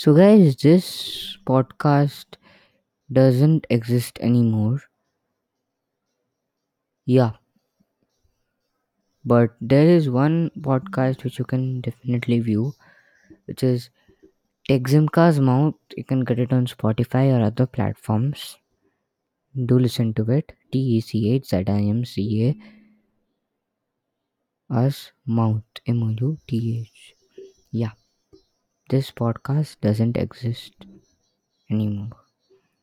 So, guys, this podcast doesn't exist anymore. Yeah, but there is one podcast which you can definitely view, which is Techzimca's Mouth. You can get it on Spotify or other platforms. Do listen to it. T E C H Z I M C A as Mouth. M O U T H. Yeah, this podcast doesn't exist anymore.